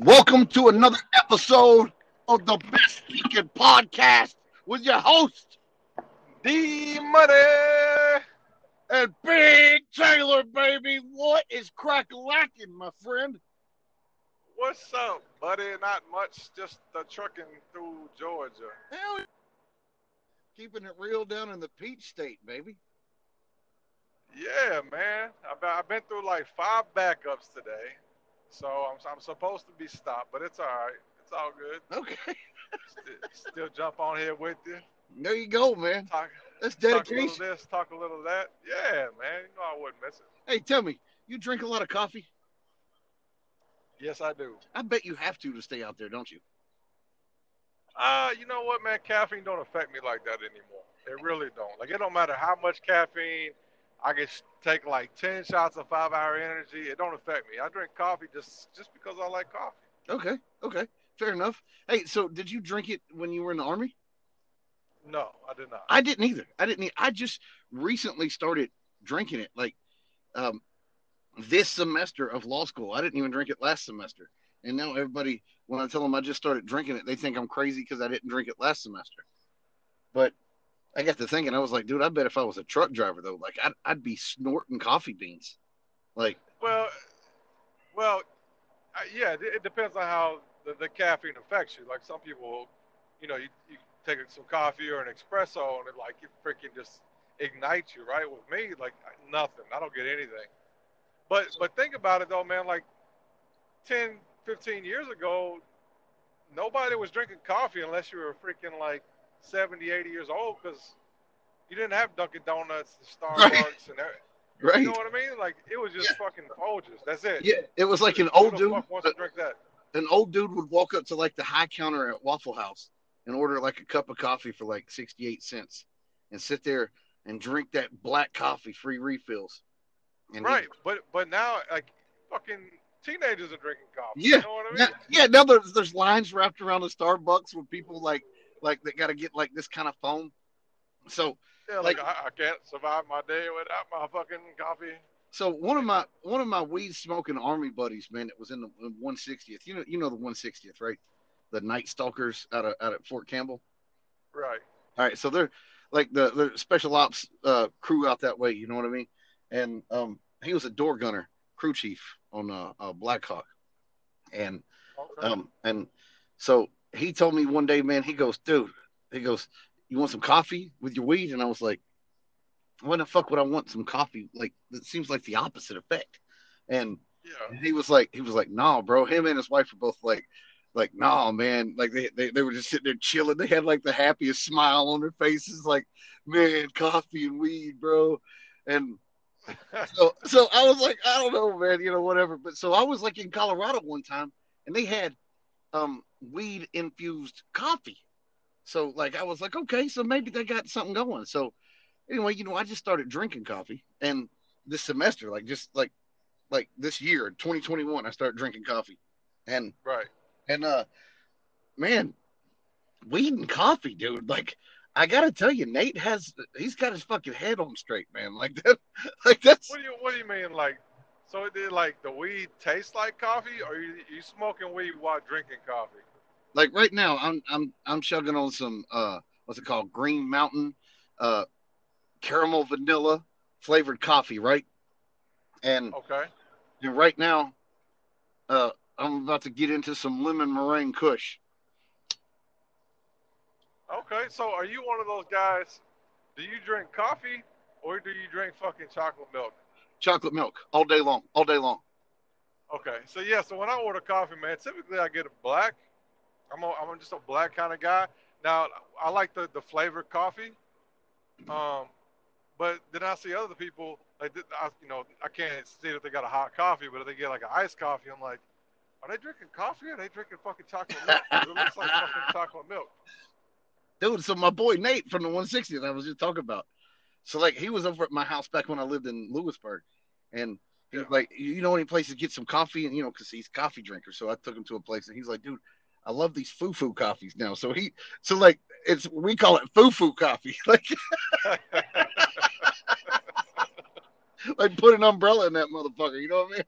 Welcome to another episode of the Best Speaking Podcast with your host D Money. and Big Taylor, baby. What is crack lacking, my friend? What's up, buddy? Not much, just the trucking through Georgia. Hell, yeah. keeping it real down in the Peach State, baby. Yeah, man. I've been, I've been through like five backups today, so I'm, I'm supposed to be stopped, but it's all right. It's all good. Okay, Still, still jump on here with you. there you go, man. Talk, That's talk a little dedication. this, talk a little that. Yeah, man. You know I wouldn't miss it. Hey, tell me, you drink a lot of coffee? Yes, I do. I bet you have to to stay out there, don't you? Uh, you know what, man? Caffeine don't affect me like that anymore. It really don't. Like it don't matter how much caffeine I can take like ten shots of five hour energy. It don't affect me. I drink coffee just just because I like coffee. Okay, okay, fair enough. Hey, so did you drink it when you were in the army? No, I did not. I didn't either. I didn't. I just recently started drinking it, like um, this semester of law school. I didn't even drink it last semester, and now everybody, when I tell them I just started drinking it, they think I'm crazy because I didn't drink it last semester. But I got to thinking, I was like, dude, I bet if I was a truck driver though, like I'd, I'd be snorting coffee beans, like Well, well, yeah. It, it depends on how the, the caffeine affects you. Like some people, you know, you, you take some coffee or an espresso and it like it freaking just ignites you, right? With me, like nothing. I don't get anything. But but think about it though, man. Like 10, 15 years ago, nobody was drinking coffee unless you were freaking like 70, 80 years old because you didn't have Dunkin' Donuts and Starbucks Right. and everything. right. You know what I mean? Like it was just fucking Folgers. That's it. Yeah, it was like an Who old dude. wants to drink that? an old dude would walk up to like the high counter at Waffle House and order like a cup of coffee for like 68 cents and sit there and drink that black coffee free refills. And he- Right, but but now like fucking teenagers are drinking coffee. Yeah, You know what I now, yeah, now there's, there's lines wrapped around the Starbucks with people like like that got to get like this kind of foam. So Yeah, like, like- I, I can't survive my day without my fucking coffee. so one of my one of my weed smoking army buddies, man, that was in the 160th. You know you know the 160th, right? The Night Stalkers out of out at Fort Campbell. Right. All right, so they're like the the special ops uh, crew out that way. You know what I mean? And um, he was a door gunner, crew chief on uh, uh, Blackhawk, and Okay. um, and so he told me one day, man, he goes, dude, he goes, you want some coffee with your weed? And I was like, why the fuck would I want some coffee? Like it seems like the opposite effect. And yeah. he was like, he was like, nah, bro. Him and his wife were both like, like, nah, man. Like they, they, they were just sitting there chilling. They had like the happiest smile on their faces, like, man, coffee and weed, bro. And so, so I was like, I don't know, man, you know, whatever. But so I was like in Colorado one time, and they had um weed infused coffee. So like I was like, okay, so maybe they got something going. So anyway, you know, I just started drinking coffee, and this semester, like just like like this year, 2021, I started drinking coffee, and right. and uh, man, weed and coffee, dude. Like, I gotta tell you, Nate has he's got his fucking head on straight, man. Like that, like that's What do you What do you mean? Like, so it did like the weed taste like coffee, or you you smoking weed while drinking coffee? Like right now. I'm I'm I'm chugging on some uh, what's it called, Green Mountain, uh, caramel vanilla flavored coffee, right? And Okay. and right now, uh, I'm about to get into some lemon meringue Kush. Okay. So are you one of those guys? Do you drink coffee or do you drink fucking chocolate milk? chocolate milk all day long, all day long. Okay, so yeah, so when I order coffee, man, typically I get a black. I'm a, I'm just a black kind of guy. Now I like the the flavored coffee, um, but then I see other people like I, you know I can't see that they got a hot coffee, but if they get like an iced coffee, I'm like, are they drinking coffee or are they drinking fucking chocolate milk? 'Cause it looks like fucking chocolate milk. dude. So my boy Nate from the 160th, I was just talking about. So like he was over at my house back when I lived in Lewisburg, and he was Yeah. like, you know any place to get some coffee? And you know, because he's a coffee drinker. So I took him to a place, and he's like, dude, I love these foo foo coffees now. So he, so like it's we call it foo foo coffee. Like like put an umbrella in that motherfucker. You know what I mean?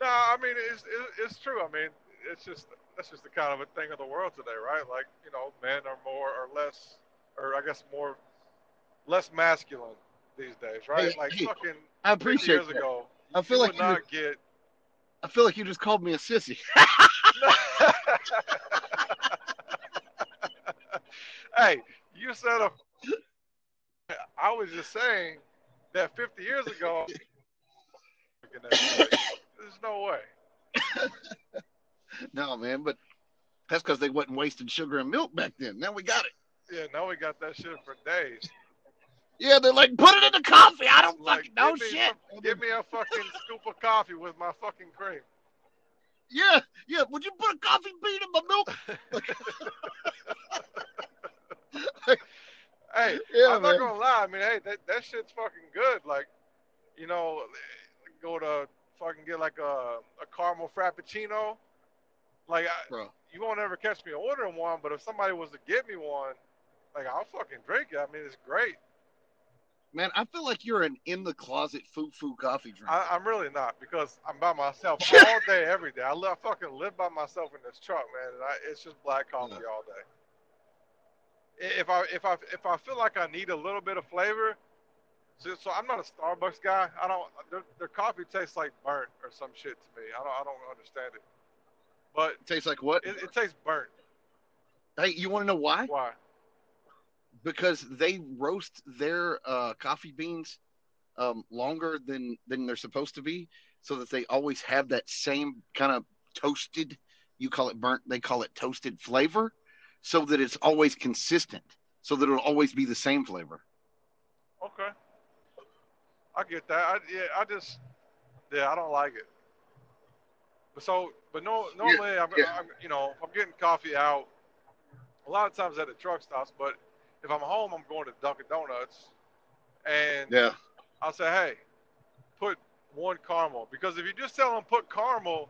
No, I mean it's it's true. I mean it's just that's just the kind of a thing of the world today, right? Like you know, men are more or less, or I guess more less masculine these days, right? Hey, like hey, fucking I appreciate years that. ago, I feel like would you, not get. I feel like you just called me a sissy. hey, you said a. I was just saying that 50 years ago. There's no way. no, man, but that's because they wasn't wasting sugar and milk back then. Now we got it. Yeah, now we got that shit for days. Yeah, they're like, put it in the coffee. I don't Like, fucking know shit. some- give me a fucking scoop of coffee with my fucking cream. Yeah, yeah. Would you put a coffee bean in my milk? Hey, Yeah, I'm man. not gonna lie. I mean, hey, that, that shit's fucking good. Like, you know, go to fucking get like a, a caramel frappuccino. Like, I, Bro, you won't ever catch me ordering one, but if somebody was to get me one, like, I'll fucking drink it. I mean, it's great. Man, I feel like you're an in the closet foo foo coffee drinker. I, I'm really not because I'm by myself all day, every day. I live, fucking live by myself in this truck, man, and I, it's just black coffee Yeah. all day. If I if I if I feel like I need a little bit of flavor, so, so I'm not a Starbucks guy. I don't. Their, their coffee tastes like burnt or some shit to me. I don't I don't understand it, but it tastes like what? it, it tastes burnt. hey, you want to know why? Why? Because they roast their uh, coffee beans um, longer than than they're supposed to be, so that they always have that same kind of toasted. You call it burnt. They call it toasted flavor, so that it's always consistent. So that it'll always be the same flavor. Okay. I get that. I, yeah, I just, yeah, I don't like it. But so, but no, normally I'm, yeah. I'm, you know, I'm getting coffee out, a lot of times at the truck stops. But if I'm home, I'm going to Dunkin' Donuts, and Yeah. I'll say, hey, put one caramel because if you just tell them put caramel,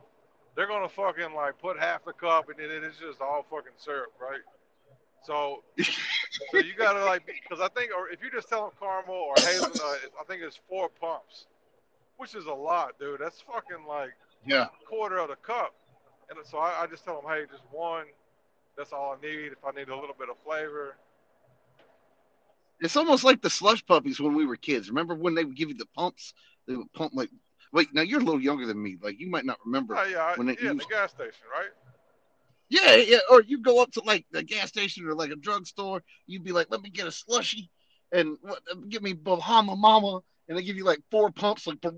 they're gonna fucking like put half the cup and then it's just all fucking syrup, right? So, so you gotta like because I think, or if you just tell them caramel or hazelnut, I think it's four pumps, which is a lot, dude. That's fucking like Yeah. quarter of the cup. And so I, I just tell them, hey, just one. That's all I need. If I need a little bit of flavor, It's almost like the slush puppies when we were kids. Remember when they would give you the pumps? They would pump like. Wait, now you're a little younger than me. Like you might not remember. oh, yeah, when it yeah, used- the gas station, right? Yeah, yeah. Or you go up to like the gas station or like a drugstore. You'd be like, "Let me get a slushy, and what, give me Bahama Mama." And they give you like four pumps, like of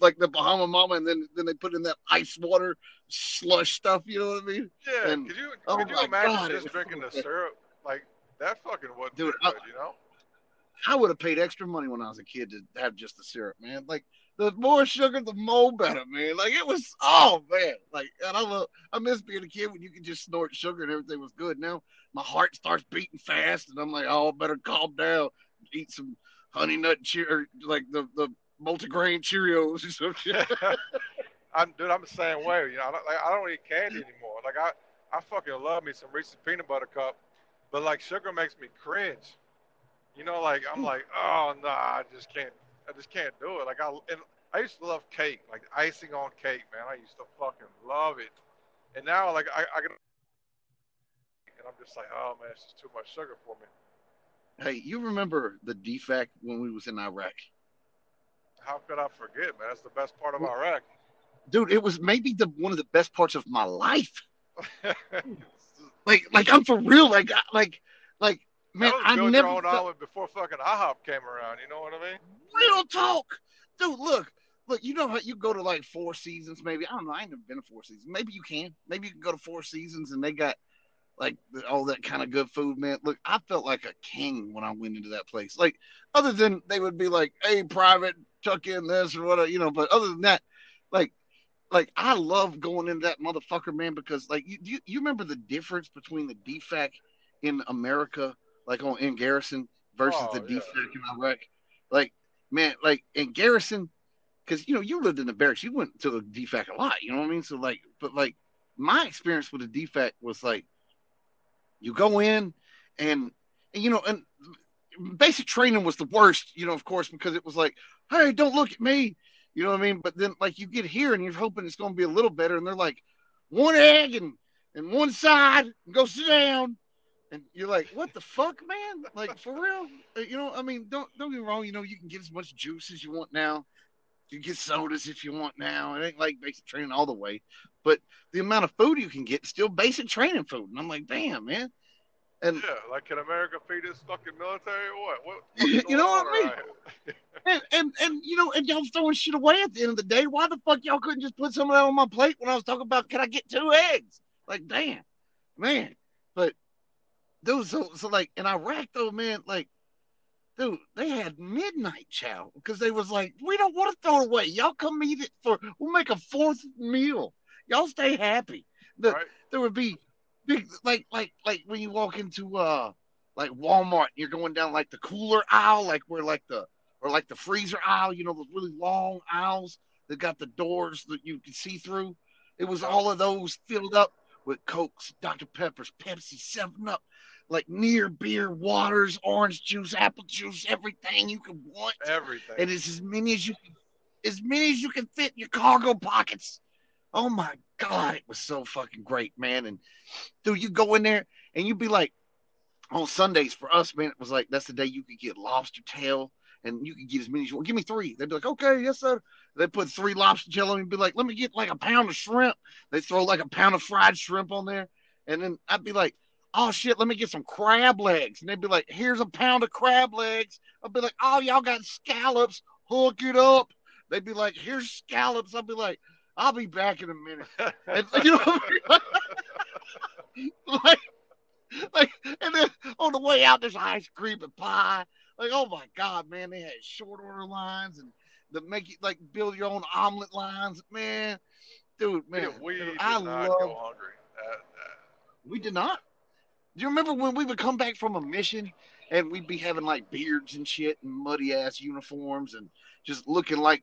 like the Bahama Mama, and then then they put in that ice water slush stuff. You know what I mean? Yeah. And- could you oh you my imagine God, just drinking the syrup? Like that fucking would Dude, good, I- you know? I would have paid extra money when I was a kid to have just the syrup, man. Like the more sugar, the more better, man. Like it was, oh man. Like and I love, I miss being a kid when you could just snort sugar and everything was good. Now my heart starts beating fast, and I'm like, oh, better calm down, eat some honey nut cheer, like the the multigrain Cheerios or some shit. I'm dude, I'm the same way. You know, I don't, like I don't eat candy anymore. Like I, I fucking love me some Reese's peanut butter cup, but like sugar makes me cringe. You know, like I'm like, oh nah, I just can't, I just can't do it. Like I, and I used to love cake, like icing on cake, man. I used to fucking love it. And now, like I, I can, and I'm just like, oh man, it's just too much sugar for me. hey, you remember the DFAC when we was in Iraq? How could I forget, man? That's the best part of Iraq. Dude, it was maybe the one of the best parts of my life. Like, like I'm for real. Like, like, like, man, I never before fucking IHOP came around. You know what I mean? real talk, dude. Look, look. You know how you go to like Four Seasons, maybe. I don't know. I ain't never been to Four Seasons. Maybe you can. Maybe you can go to Four Seasons and they got like all that kind of good food, man. Look, I felt like a king when I went into that place. Like, other than they would be like, "Hey, private, tuck in this or whatever," you know. But other than that, like. Like I love going into that motherfucker, man, because like you, you you remember the difference between the DFAC in America, like on in Garrison, versus Oh, the yeah. DFAC in Iraq. Like man, like in Garrison, because you know you lived in the barracks, you went to the DFAC a lot. You know what I mean? So like, but like my experience with the DFAC was like, you go in and, and you know, and basic training was the worst. You know, of course, because it was like, hey, don't look at me. You know what I mean? But then like you get here and you're hoping it's going to be a little better, and they're like one egg and and one side, and go sit down. And you're like, what the fuck, man? Like for real? Uh, you know, I mean, don't don't get me wrong. You know, you can get as much juice as you want now. You can get sodas if you want now. It ain't like basic training all the way, but the amount of food you can get still basic training food. And I'm like, damn, man. And yeah, like can America feed its fucking military or what? what you, know what I mean? And, and and you know, and y'all throwing shit away at the end of the day. Why the fuck y'all couldn't just put some of that on my plate when I was talking about can I get two eggs? Like, damn, man. But dude, so so like in Iraq though, man, like, dude, they had midnight chow because they was like, we don't want to throw it away. Y'all come eat it for we'll make a fourth meal. Y'all stay happy. The, Right. There would be big like like like when you walk into uh like Walmart, you're going down like the cooler aisle, like where like the or like the freezer aisle, you know, those really long aisles that got the doors that you can see through. It was all of those filled up with Cokes, Dr. Peppers, Pepsi, Seven Up, like near beer, waters, orange juice, apple juice, everything you could want. Everything. And it's as many as you can as many as you can fit in your cargo pockets. Oh my god, it was so fucking great, man. And dude, you go in there and you'd be like, on Sundays for us, man, it was like that's the day you could get lobster tail and you could get as many as you want. Give me three. They'd be like, okay, yes, sir. They put three lobster tail on and be like, let me get like a pound of shrimp. They throw like a pound of fried shrimp on there. And then I'd be like, oh shit, let me get some crab legs. And they'd be like, here's a pound of crab legs. I'd be like, oh, y'all got scallops. Hook it up. They'd be like, here's scallops. I'd be like, I'll be back in a minute. And, you know I mean? like, like, and then on the way out, there's ice cream and pie. Like, oh my god, man, they had short order lines and the make you like build your own omelet lines, man. Dude, man, Yeah, we did I not love. go hungry. That, that, We did not. Do you remember when we would come back from a mission and we'd be having like beards and shit and muddy ass uniforms and just looking like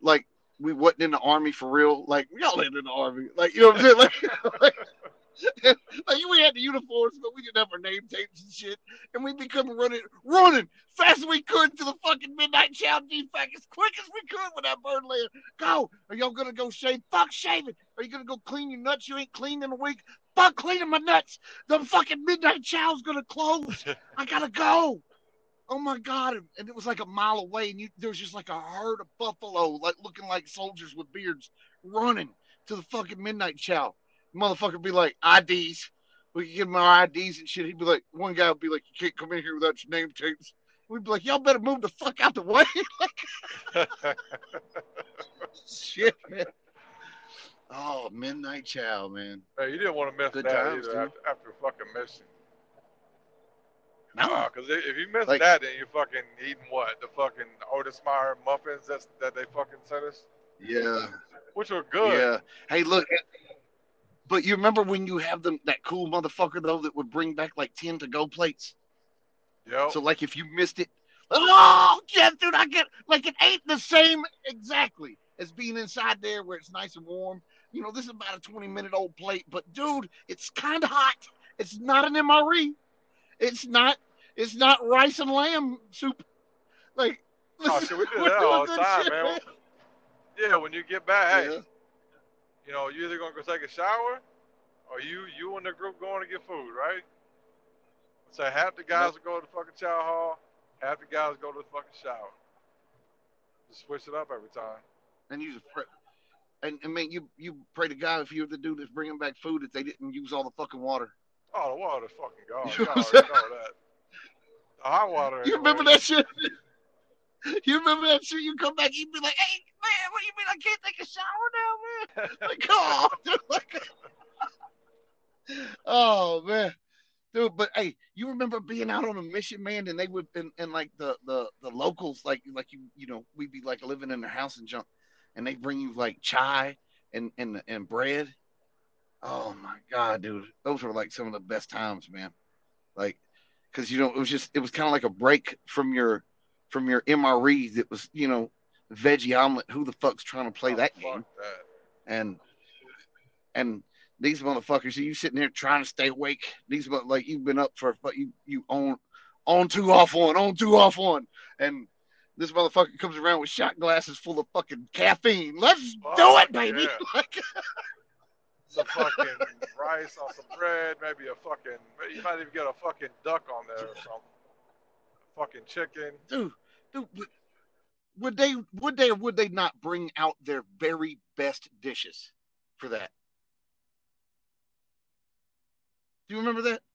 like we wasn't in the army for real? Like y'all ain't in the army. Like you know what I'm saying? Like, like, like we had the uniforms, but we didn't have our name tapes and shit. And we'd be coming running, running fast as we could to the fucking midnight chow DFAC as quick as we could with that bird layer. Go. Are y'all gonna go shave? Fuck shaving. Are you gonna go clean your nuts? You ain't cleaned in a week. Fuck cleaning my nuts. The fucking midnight chow's gonna close. I gotta go. Oh my god! And- And it was like a mile away, and you, there was just like a herd of buffalo, like looking like soldiers with beards, running to the fucking midnight chow. Motherfucker be like IDs. We could give him our IDs and shit. He'd be like, one guy would be like, "You can't come in here without your name tapes." We'd be like, "Y'all better move the fuck out the way." shit, man. Oh, midnight chow, man. Hey, you didn't want to miss Good that times, either dude. after, after fucking mission. No, Because if you miss Like- that, then you're fucking eating what? The fucking Otis Meyer muffins that's, that they fucking sent us? yeah. Which were good. Yeah. Hey, look. But you remember when you have them that cool motherfucker though that would bring back like ten to go plates? Yo. So like if you missed it, oh yeah, dude, I get like it ain't the same exactly as being inside there where it's nice and warm. You know, this is about a twenty minute old plate, but dude, it's kind of hot. It's not an MRE. It's not. It's not rice and lamb soup. Like, Oh, shit, we do that all the time, shit, man. yeah, when you get back, hey, you know, you either gonna go take a shower, or you you and the group going to get food, right? So half the guys will go to the fucking shower hall, half the guys go to the fucking shower. Just switch it up every time. and you just pray. And, and man, you you pray to God if you're the dude that's bringing back food that they didn't use all the fucking water. Oh, the water's fucking gone. You know know that. The hot water. You remember that shit? You remember that shit? You come back, you'd be like, "Hey, man, what you mean I can't take a shower now, man?" Like, oh, dude, like, oh man, dude. But hey, you remember being out on a mission, man, and they would and, and like the the the locals, like like you you know, we'd be like living in their house and junk, and they bring you like chai and and and bread. Oh my god, dude, those were like some of the best times, man. Like, because you know it was just it was kind of like a break from your from your MREs. It was you know veggie omelet. Who the fuck's trying to play Oh, that game? that. and and these motherfuckers, you sitting there trying to stay awake. These like you've been up for you you on on two off one on two off one, and This motherfucker comes around with shot glasses full of fucking caffeine. Let's Fuck, do it, baby. yeah. Like, some fucking rice on some bread, maybe a fucking, you might even get a fucking duck on there or something. Fucking chicken. dude, dude, would- they, would they, or would they not bring out their very best dishes for that? Do you remember that?